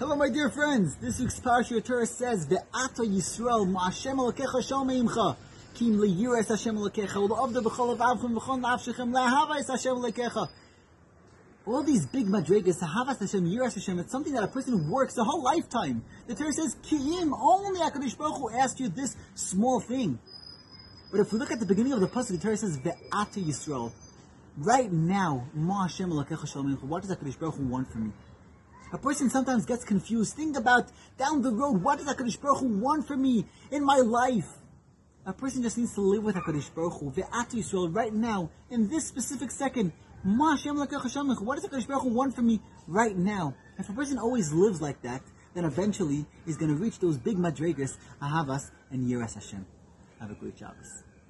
Hello, my dear friends. This week's Parsha the Torah says, "Ve'ata Yisrael ma'Hashem Elokecha shomeimcha kim liyiras Hashem Elokecha u'la'avda b'chol avavchem v'chol nafshechem la'havas Hashem Elokecha." All these big madrigas, Ahavas Hashem, Yiras Hashem, it's something that a person works a whole lifetime. The Torah says, Ki'im, only HaKadosh Baruch Hu asked you this small thing. But if we look at the beginning of the pasuk, the Torah says, "Ve'ata Yisrael." Right now, Ma Hashem. What does HaKadosh Baruch Hu want from me? A person sometimes gets confused. Think about down the road, what does HaKadosh Baruch Hu want from me in my life? A person just needs to live with HaKadosh Baruch Hu, Ve'at Yisrael, right now, in this specific second. Ma Hashem What does HaKadosh Baruch Hu want from me right now? If a person always lives like that, then eventually he's going to reach those big madrigas, Ahavas and Yiras Hashem. Have a great Shabbos.